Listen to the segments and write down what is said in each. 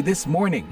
This Morning.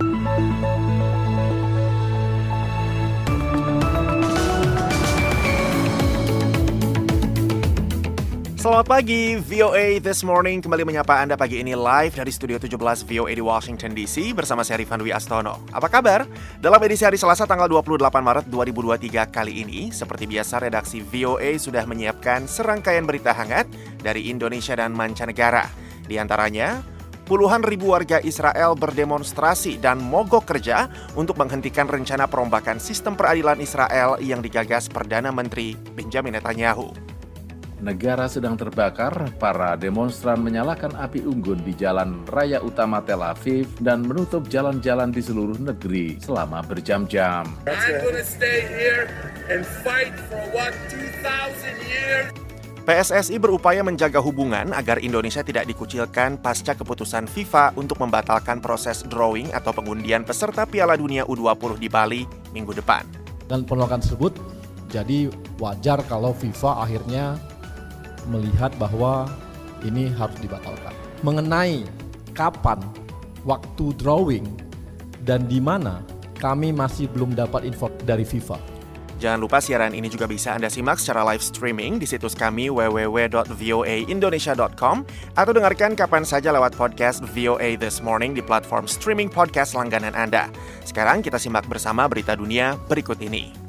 Selamat pagi, VOA This Morning kembali menyapa Anda pagi ini live dari Studio 17 VOA di Washington DC bersama saya Rifan Dwi Astono. Apa kabar? Dalam edisi hari Selasa tanggal 28 Maret 2023 kali ini, seperti biasa redaksi VOA sudah menyiapkan serangkaian berita hangat dari Indonesia dan mancanegara. Di antaranya, puluhan ribu warga Israel berdemonstrasi dan mogok kerja untuk menghentikan rencana perombakan sistem peradilan Israel yang digagas Perdana Menteri Benjamin Netanyahu. Negara sedang terbakar, para demonstran menyalakan api unggun di jalan raya utama Tel Aviv dan menutup jalan-jalan di seluruh negeri selama berjam-jam. PSSI berupaya menjaga hubungan agar Indonesia tidak dikucilkan pasca keputusan FIFA untuk membatalkan proses drawing atau pengundian peserta Piala Dunia U20 di Bali minggu depan. Dan penolakan tersebut jadi wajar kalau FIFA akhirnya melihat bahwa ini harus dibatalkan. Mengenai kapan waktu drawing dan di mana kami masih belum dapat info dari FIFA. Jangan lupa siaran ini juga bisa Anda simak secara live streaming di situs kami www.voaindonesia.com atau dengarkan kapan saja lewat podcast VOA This Morning di platform streaming podcast langganan Anda. Sekarang kita simak bersama berita dunia berikut ini.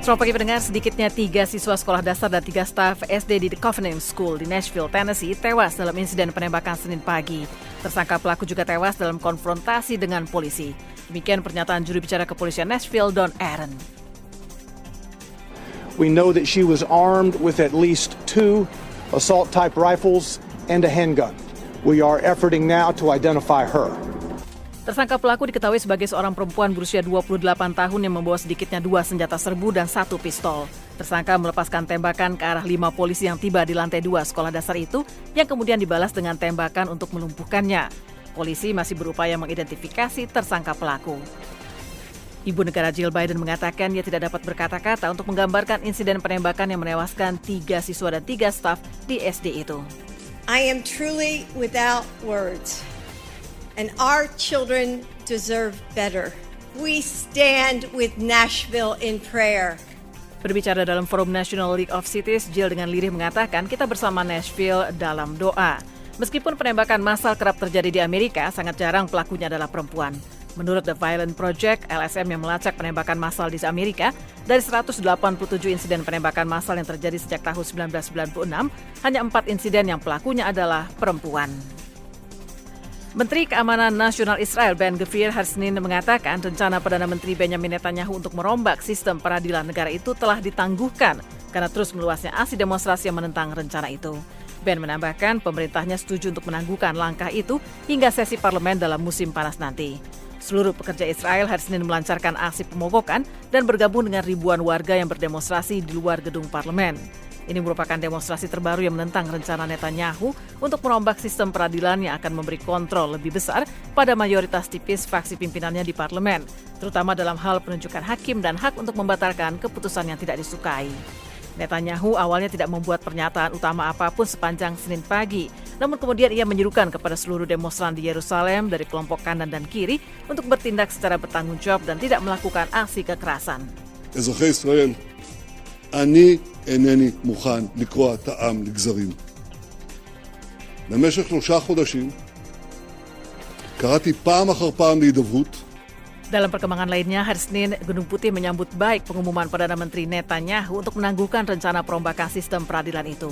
Selamat pagi pendengar, sedikitnya tiga siswa sekolah dasar dan tiga staf SD di The Covenant School di Nashville, Tennessee tewas dalam insiden penembakan Senin pagi. Tersangka pelaku juga tewas dalam konfrontasi dengan polisi. Demikian pernyataan juru bicara kepolisian Nashville, Don Aaron. We know that she was armed with at least two assault-type rifles and a handgun. We are efforting now to identify her. Tersangka pelaku diketahui sebagai seorang perempuan berusia 28 tahun yang membawa sedikitnya dua senjata serbu dan satu pistol. Tersangka melepaskan tembakan ke arah lima polisi yang tiba di lantai dua sekolah dasar itu, yang kemudian dibalas dengan tembakan untuk melumpuhkannya. Polisi masih berupaya mengidentifikasi tersangka pelaku. Ibu negara Jill Biden mengatakan ia tidak dapat berkata-kata untuk menggambarkan insiden penembakan yang menewaskan tiga siswa dan tiga staf di SD itu. I am truly without words and our children deserve better. We stand with Nashville in prayer. Berbicara dalam Forum National League of Cities, Jill dengan lirih mengatakan kita bersama Nashville dalam doa. Meskipun penembakan massal kerap terjadi di Amerika, sangat jarang pelakunya adalah perempuan. Menurut The Violent Project, LSM yang melacak penembakan massal di Amerika, dari 187 insiden penembakan massal yang terjadi sejak tahun 1996, hanya empat insiden yang pelakunya adalah perempuan. Menteri Keamanan Nasional Israel Ben Gvir hari Senin mengatakan rencana Perdana Menteri Benjamin Netanyahu untuk merombak sistem peradilan negara itu telah ditangguhkan karena terus meluasnya aksi demonstrasi yang menentang rencana itu. Ben menambahkan pemerintahnya setuju untuk menangguhkan langkah itu hingga sesi parlemen dalam musim panas nanti. Seluruh pekerja Israel hari Senin melancarkan aksi pemogokan dan bergabung dengan ribuan warga yang berdemonstrasi di luar gedung parlemen. Ini merupakan demonstrasi terbaru yang menentang rencana Netanyahu untuk merombak sistem peradilan yang akan memberi kontrol lebih besar pada mayoritas tipis faksi pimpinannya di parlemen, terutama dalam hal penunjukan hakim dan hak untuk membatalkan keputusan yang tidak disukai. Netanyahu awalnya tidak membuat pernyataan utama apapun sepanjang Senin pagi, namun kemudian ia menyerukan kepada seluruh demonstran di Yerusalem dari kelompok kanan dan kiri untuk bertindak secara bertanggung jawab dan tidak melakukan aksi kekerasan. Israel אני אינני מוכן לקרוע את העם לגזרים. במשך שלושה חודשים קראתי פעם אחר פעם להידברות. dalam perkembangan lainnya, hari Senin, Gunung Putih menyambut baik pengumuman Perdana Menteri Netanyahu untuk menangguhkan rencana perombakan sistem peradilan itu.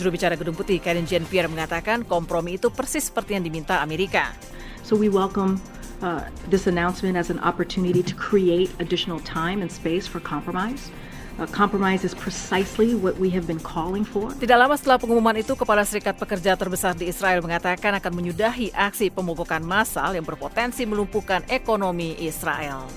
Juru bicara Gedung Putih, Karen Jean-Pierre mengatakan kompromi itu persis seperti yang diminta Amerika. So we welcome uh, this announcement as an opportunity to create additional time and space for compromise. Tidak lama setelah pengumuman itu, Kepala Serikat Pekerja terbesar di Israel mengatakan akan menyudahi aksi pemogokan massal yang berpotensi melumpuhkan ekonomi Israel.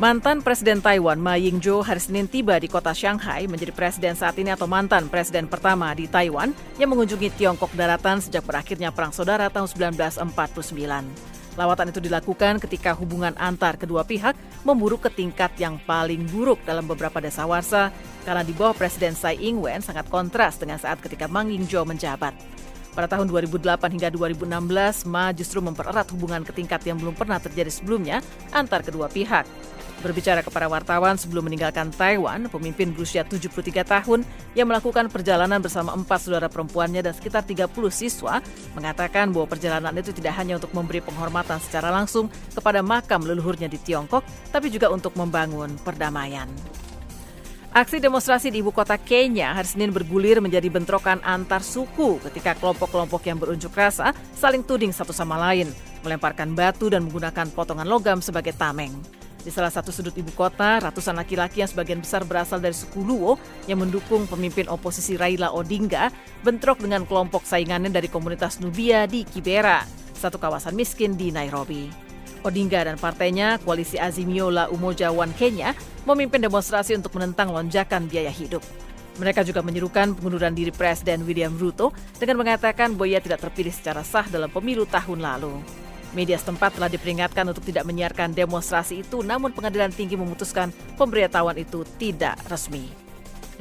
Mantan Presiden Taiwan Ma Ying-jeou hari Senin tiba di kota Shanghai menjadi presiden saat ini atau mantan presiden pertama di Taiwan yang mengunjungi Tiongkok daratan sejak berakhirnya Perang Saudara tahun 1949. Lawatan itu dilakukan ketika hubungan antar kedua pihak memburuk ke tingkat yang paling buruk dalam beberapa desa warsa karena di bawah Presiden Tsai Ing-wen sangat kontras dengan saat ketika Mang Ying-jo menjabat. Pada tahun 2008 hingga 2016, Ma justru mempererat hubungan ke tingkat yang belum pernah terjadi sebelumnya antar kedua pihak. Berbicara kepada wartawan sebelum meninggalkan Taiwan, pemimpin berusia 73 tahun yang melakukan perjalanan bersama empat saudara perempuannya dan sekitar 30 siswa mengatakan bahwa perjalanan itu tidak hanya untuk memberi penghormatan secara langsung kepada makam leluhurnya di Tiongkok, tapi juga untuk membangun perdamaian. Aksi demonstrasi di ibu kota Kenya hari Senin bergulir menjadi bentrokan antar suku ketika kelompok-kelompok yang berunjuk rasa saling tuding satu sama lain, melemparkan batu dan menggunakan potongan logam sebagai tameng. Di salah satu sudut ibu kota, ratusan laki-laki yang sebagian besar berasal dari suku Luo yang mendukung pemimpin oposisi Raila Odinga bentrok dengan kelompok saingannya dari komunitas Nubia di Kibera, satu kawasan miskin di Nairobi. Odinga dan partainya, Koalisi Azimio La Umoja One Kenya, memimpin demonstrasi untuk menentang lonjakan biaya hidup. Mereka juga menyerukan pengunduran diri Presiden William Ruto dengan mengatakan bahwa ia tidak terpilih secara sah dalam pemilu tahun lalu. Media setempat telah diperingatkan untuk tidak menyiarkan demonstrasi itu, namun pengadilan tinggi memutuskan pemberitahuan itu tidak resmi.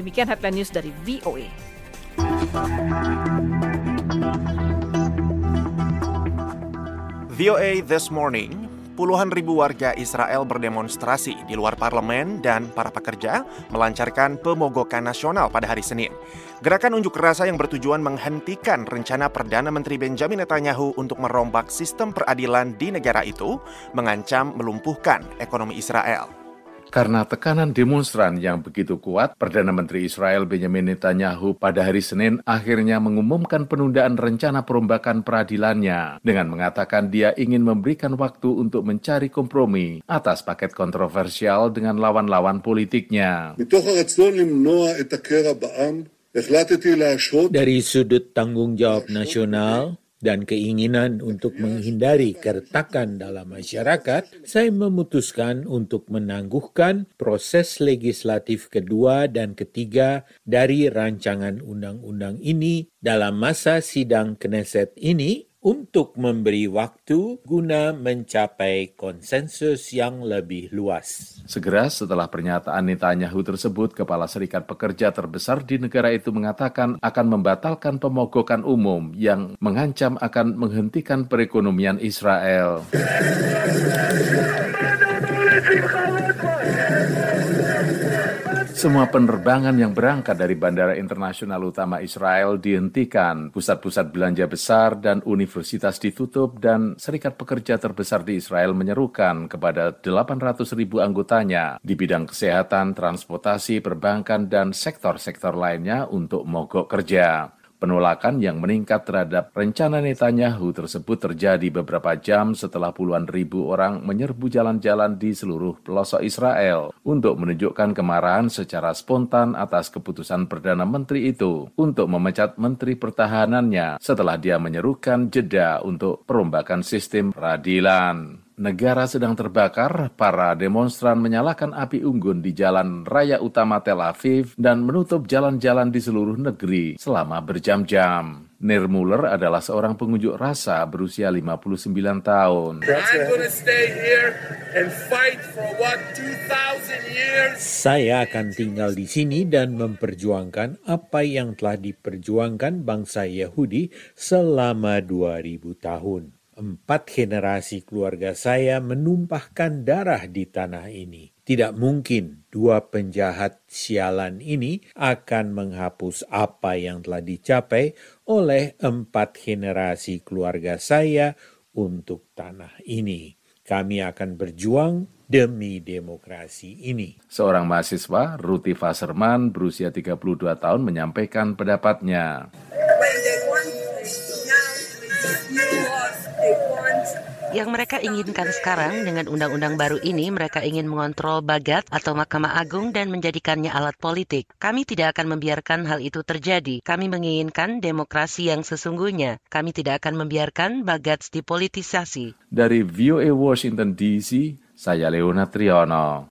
Demikian headline news dari VOA. VOA This Morning, puluhan ribu warga Israel berdemonstrasi di luar parlemen dan para pekerja melancarkan pemogokan nasional pada hari Senin. Gerakan unjuk rasa yang bertujuan menghentikan rencana Perdana Menteri Benjamin Netanyahu untuk merombak sistem peradilan di negara itu mengancam melumpuhkan ekonomi Israel. Karena tekanan demonstran yang begitu kuat, Perdana Menteri Israel Benjamin Netanyahu pada hari Senin akhirnya mengumumkan penundaan rencana perombakan peradilannya dengan mengatakan dia ingin memberikan waktu untuk mencari kompromi atas paket kontroversial dengan lawan-lawan politiknya. Dari sudut tanggung jawab nasional, dan keinginan untuk menghindari keretakan dalam masyarakat, saya memutuskan untuk menangguhkan proses legislatif kedua dan ketiga dari rancangan undang-undang ini dalam masa sidang Knesset ini untuk memberi waktu guna mencapai konsensus yang lebih luas. Segera setelah pernyataan Netanyahu tersebut, Kepala Serikat Pekerja terbesar di negara itu mengatakan akan membatalkan pemogokan umum yang mengancam akan menghentikan perekonomian Israel. Semua penerbangan yang berangkat dari Bandara Internasional Utama Israel dihentikan, pusat-pusat belanja besar dan universitas ditutup, dan Serikat Pekerja terbesar di Israel menyerukan kepada 800 ribu anggotanya di bidang kesehatan, transportasi, perbankan, dan sektor-sektor lainnya untuk mogok kerja. Penolakan yang meningkat terhadap rencana Netanyahu tersebut terjadi beberapa jam setelah puluhan ribu orang menyerbu jalan-jalan di seluruh pelosok Israel untuk menunjukkan kemarahan secara spontan atas keputusan Perdana Menteri itu untuk memecat Menteri Pertahanannya setelah dia menyerukan jeda untuk perombakan sistem peradilan negara sedang terbakar, para demonstran menyalakan api unggun di jalan raya utama Tel Aviv dan menutup jalan-jalan di seluruh negeri selama berjam-jam. Nir Muller adalah seorang pengunjuk rasa berusia 59 tahun. Saya akan tinggal di sini dan memperjuangkan apa yang telah diperjuangkan bangsa Yahudi selama 2000 tahun. Empat generasi keluarga saya menumpahkan darah di tanah ini. Tidak mungkin dua penjahat sialan ini akan menghapus apa yang telah dicapai oleh empat generasi keluarga saya untuk tanah ini. Kami akan berjuang demi demokrasi ini. Seorang mahasiswa, Ruti Faserman, berusia 32 tahun, menyampaikan pendapatnya. Yang mereka inginkan sekarang dengan undang-undang baru ini, mereka ingin mengontrol Bagat atau Mahkamah Agung dan menjadikannya alat politik. Kami tidak akan membiarkan hal itu terjadi. Kami menginginkan demokrasi yang sesungguhnya. Kami tidak akan membiarkan Bagat dipolitisasi. Dari VOA Washington DC, saya Leona Triono.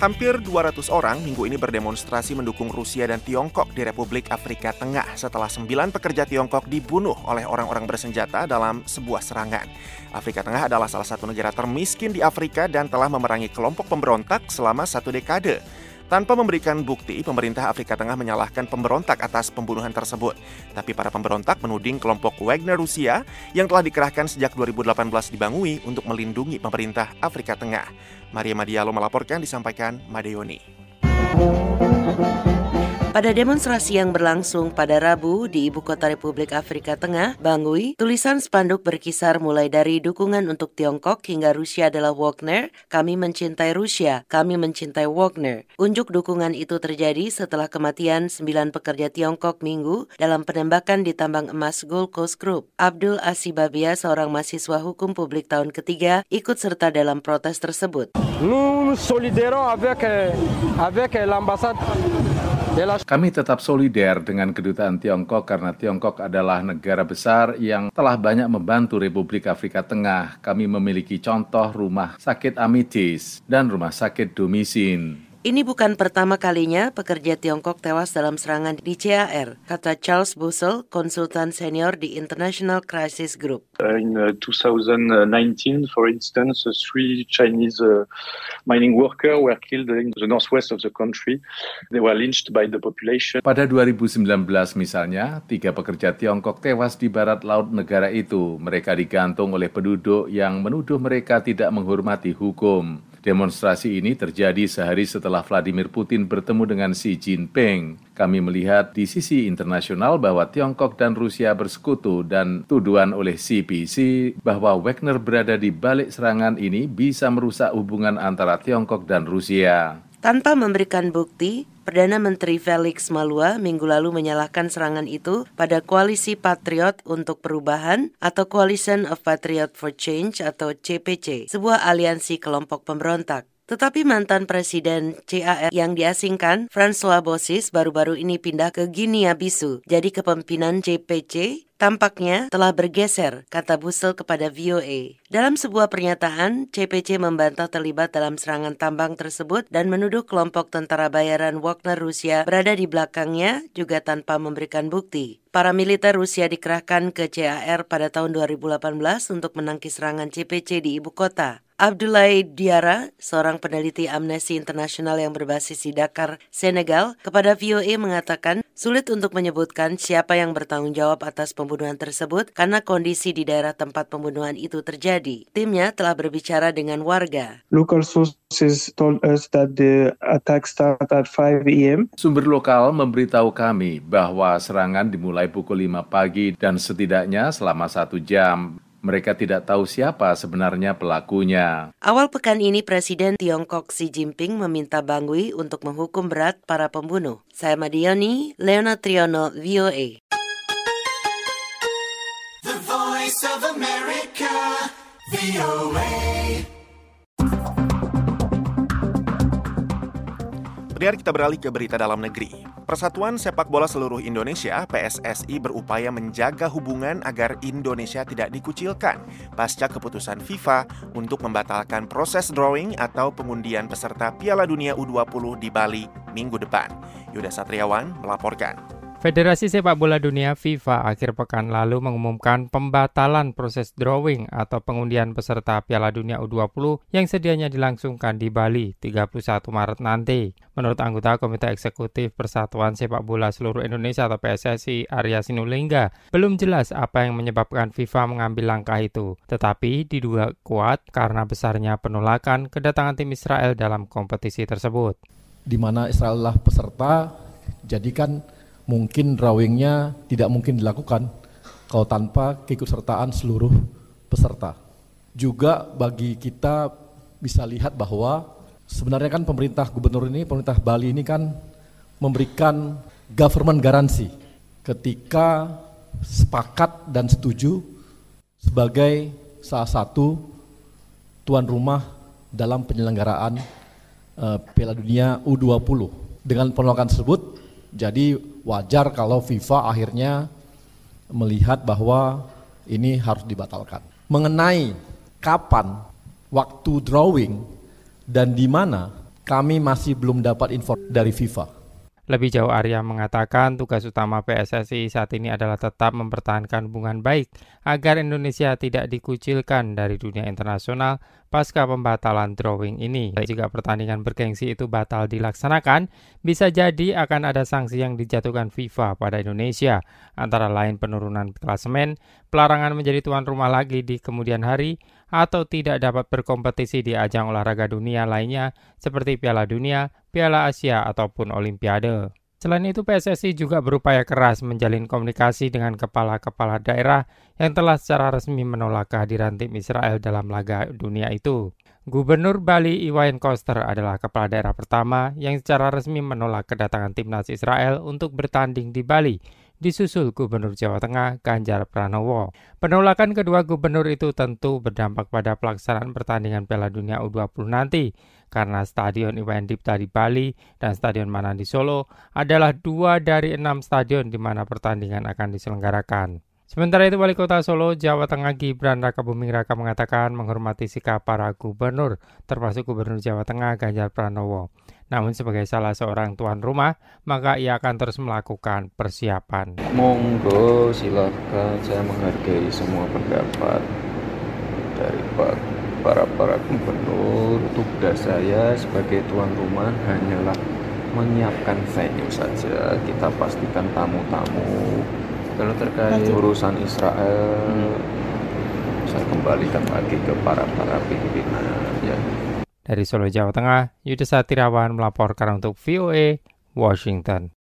Hampir 200 orang minggu ini berdemonstrasi mendukung Rusia dan Tiongkok di Republik Afrika Tengah setelah sembilan pekerja Tiongkok dibunuh oleh orang-orang bersenjata dalam sebuah serangan. Afrika Tengah adalah salah satu negara termiskin di Afrika dan telah memerangi kelompok pemberontak selama satu dekade. Tanpa memberikan bukti, pemerintah Afrika Tengah menyalahkan pemberontak atas pembunuhan tersebut. Tapi para pemberontak menuding kelompok Wagner Rusia yang telah dikerahkan sejak 2018 di Bangui untuk melindungi pemerintah Afrika Tengah. Maria Madialo melaporkan disampaikan Madeoni. Pada demonstrasi yang berlangsung pada Rabu di ibu kota Republik Afrika Tengah, Bangui, tulisan spanduk berkisar mulai dari dukungan untuk Tiongkok hingga Rusia adalah Wagner, kami mencintai Rusia, kami mencintai Wagner. Unjuk dukungan itu terjadi setelah kematian sembilan pekerja Tiongkok minggu dalam penembakan di tambang emas Gold Coast Group. Abdul Asibabia, seorang mahasiswa hukum publik tahun ketiga, ikut serta dalam protes tersebut. Nous solidaires avec, avec l'ambassade kami tetap solider dengan kedutaan Tiongkok karena Tiongkok adalah negara besar yang telah banyak membantu Republik Afrika Tengah. Kami memiliki contoh rumah sakit Amitis dan rumah sakit Domisin. Ini bukan pertama kalinya pekerja Tiongkok tewas dalam serangan di CAR, kata Charles Bussell, konsultan senior di International Crisis Group. In 2019, uh, for instance, uh, three Chinese uh, mining workers were killed in the northwest of the country. They were lynched by the population. Pada 2019 misalnya, tiga pekerja Tiongkok tewas di barat laut negara itu. Mereka digantung oleh penduduk yang menuduh mereka tidak menghormati hukum. Demonstrasi ini terjadi sehari setelah Vladimir Putin bertemu dengan Xi Jinping. Kami melihat di sisi internasional bahwa Tiongkok dan Rusia bersekutu dan tuduhan oleh CPC bahwa Wagner berada di balik serangan ini bisa merusak hubungan antara Tiongkok dan Rusia. Tanpa memberikan bukti, Perdana Menteri Felix Malua minggu lalu menyalahkan serangan itu pada Koalisi Patriot untuk Perubahan atau Coalition of Patriot for Change atau CPC, sebuah aliansi kelompok pemberontak. Tetapi mantan Presiden CAR yang diasingkan, François Bossis, baru-baru ini pindah ke Guinea-Bissau. Jadi kepemimpinan CPC tampaknya telah bergeser, kata Busel kepada VOA. Dalam sebuah pernyataan, CPC membantah terlibat dalam serangan tambang tersebut dan menuduh kelompok tentara bayaran Wagner Rusia berada di belakangnya juga tanpa memberikan bukti. Para militer Rusia dikerahkan ke CAR pada tahun 2018 untuk menangkis serangan CPC di ibu kota. Abdoulaye Diara, seorang peneliti Amnesty International yang berbasis di Dakar, Senegal, kepada VOA mengatakan sulit untuk menyebutkan siapa yang bertanggung jawab atas pembunuhan tersebut karena kondisi di daerah tempat pembunuhan itu terjadi. Timnya telah berbicara dengan warga. Local sources told us that the attack started at 5 a.m. Sumber lokal memberitahu kami bahwa serangan dimulai pukul 5 pagi dan setidaknya selama satu jam. Mereka tidak tahu siapa sebenarnya pelakunya. Awal pekan ini Presiden Tiongkok Xi Jinping meminta Bangui untuk menghukum berat para pembunuh. Saya Madioni, Leona Triono, VOA. The Voice of America, VOA. Kemudian kita beralih ke berita dalam negeri. Persatuan Sepak Bola Seluruh Indonesia (PSSI) berupaya menjaga hubungan agar Indonesia tidak dikucilkan pasca keputusan FIFA untuk membatalkan proses drawing atau pengundian peserta Piala Dunia U20 di Bali minggu depan. Yuda Satriawan melaporkan. Federasi Sepak Bola Dunia FIFA akhir pekan lalu mengumumkan pembatalan proses drawing atau pengundian peserta Piala Dunia U20 yang sedianya dilangsungkan di Bali 31 Maret nanti. Menurut anggota Komite Eksekutif Persatuan Sepak Bola Seluruh Indonesia atau PSSI Arya Sinulinga, belum jelas apa yang menyebabkan FIFA mengambil langkah itu, tetapi diduga kuat karena besarnya penolakan kedatangan tim Israel dalam kompetisi tersebut. Di mana Israel adalah peserta, jadikan mungkin drawingnya tidak mungkin dilakukan kalau tanpa keikutsertaan seluruh peserta. Juga bagi kita bisa lihat bahwa sebenarnya kan pemerintah gubernur ini, pemerintah Bali ini kan memberikan government garansi ketika sepakat dan setuju sebagai salah satu tuan rumah dalam penyelenggaraan uh, Piala Dunia U20. Dengan penolakan tersebut, jadi wajar kalau FIFA akhirnya melihat bahwa ini harus dibatalkan. Mengenai kapan waktu drawing dan di mana kami masih belum dapat info dari FIFA. Lebih jauh Arya mengatakan tugas utama PSSI saat ini adalah tetap mempertahankan hubungan baik agar Indonesia tidak dikucilkan dari dunia internasional pasca pembatalan drawing ini. Jika pertandingan bergengsi itu batal dilaksanakan, bisa jadi akan ada sanksi yang dijatuhkan FIFA pada Indonesia, antara lain penurunan klasemen, pelarangan menjadi tuan rumah lagi di kemudian hari, atau tidak dapat berkompetisi di ajang olahraga dunia lainnya seperti Piala Dunia, Piala Asia, ataupun Olimpiade. Selain itu, PSSI juga berupaya keras menjalin komunikasi dengan kepala-kepala daerah yang telah secara resmi menolak kehadiran tim Israel dalam laga dunia itu. Gubernur Bali Iwayan Koster adalah kepala daerah pertama yang secara resmi menolak kedatangan timnas Israel untuk bertanding di Bali disusul Gubernur Jawa Tengah Ganjar Pranowo. Penolakan kedua gubernur itu tentu berdampak pada pelaksanaan pertandingan Piala Dunia U20 nanti, karena Stadion Iwayan Dipta di Bali dan Stadion Manan di Solo adalah dua dari enam stadion di mana pertandingan akan diselenggarakan. Sementara itu, Wali Kota Solo, Jawa Tengah Gibran Raka Buming Raka mengatakan menghormati sikap para gubernur, termasuk Gubernur Jawa Tengah Ganjar Pranowo. Namun sebagai salah seorang tuan rumah, maka ia akan terus melakukan persiapan. Monggo silahkan saya menghargai semua pendapat dari para para gubernur. Tugas saya sebagai tuan rumah hanyalah menyiapkan venue saja. Kita pastikan tamu-tamu kalau terkait urusan Israel, saya kembalikan lagi ke para para pimpinan ya. Dari Solo, Jawa Tengah, Yudha Satirawan melaporkan untuk VOA Washington.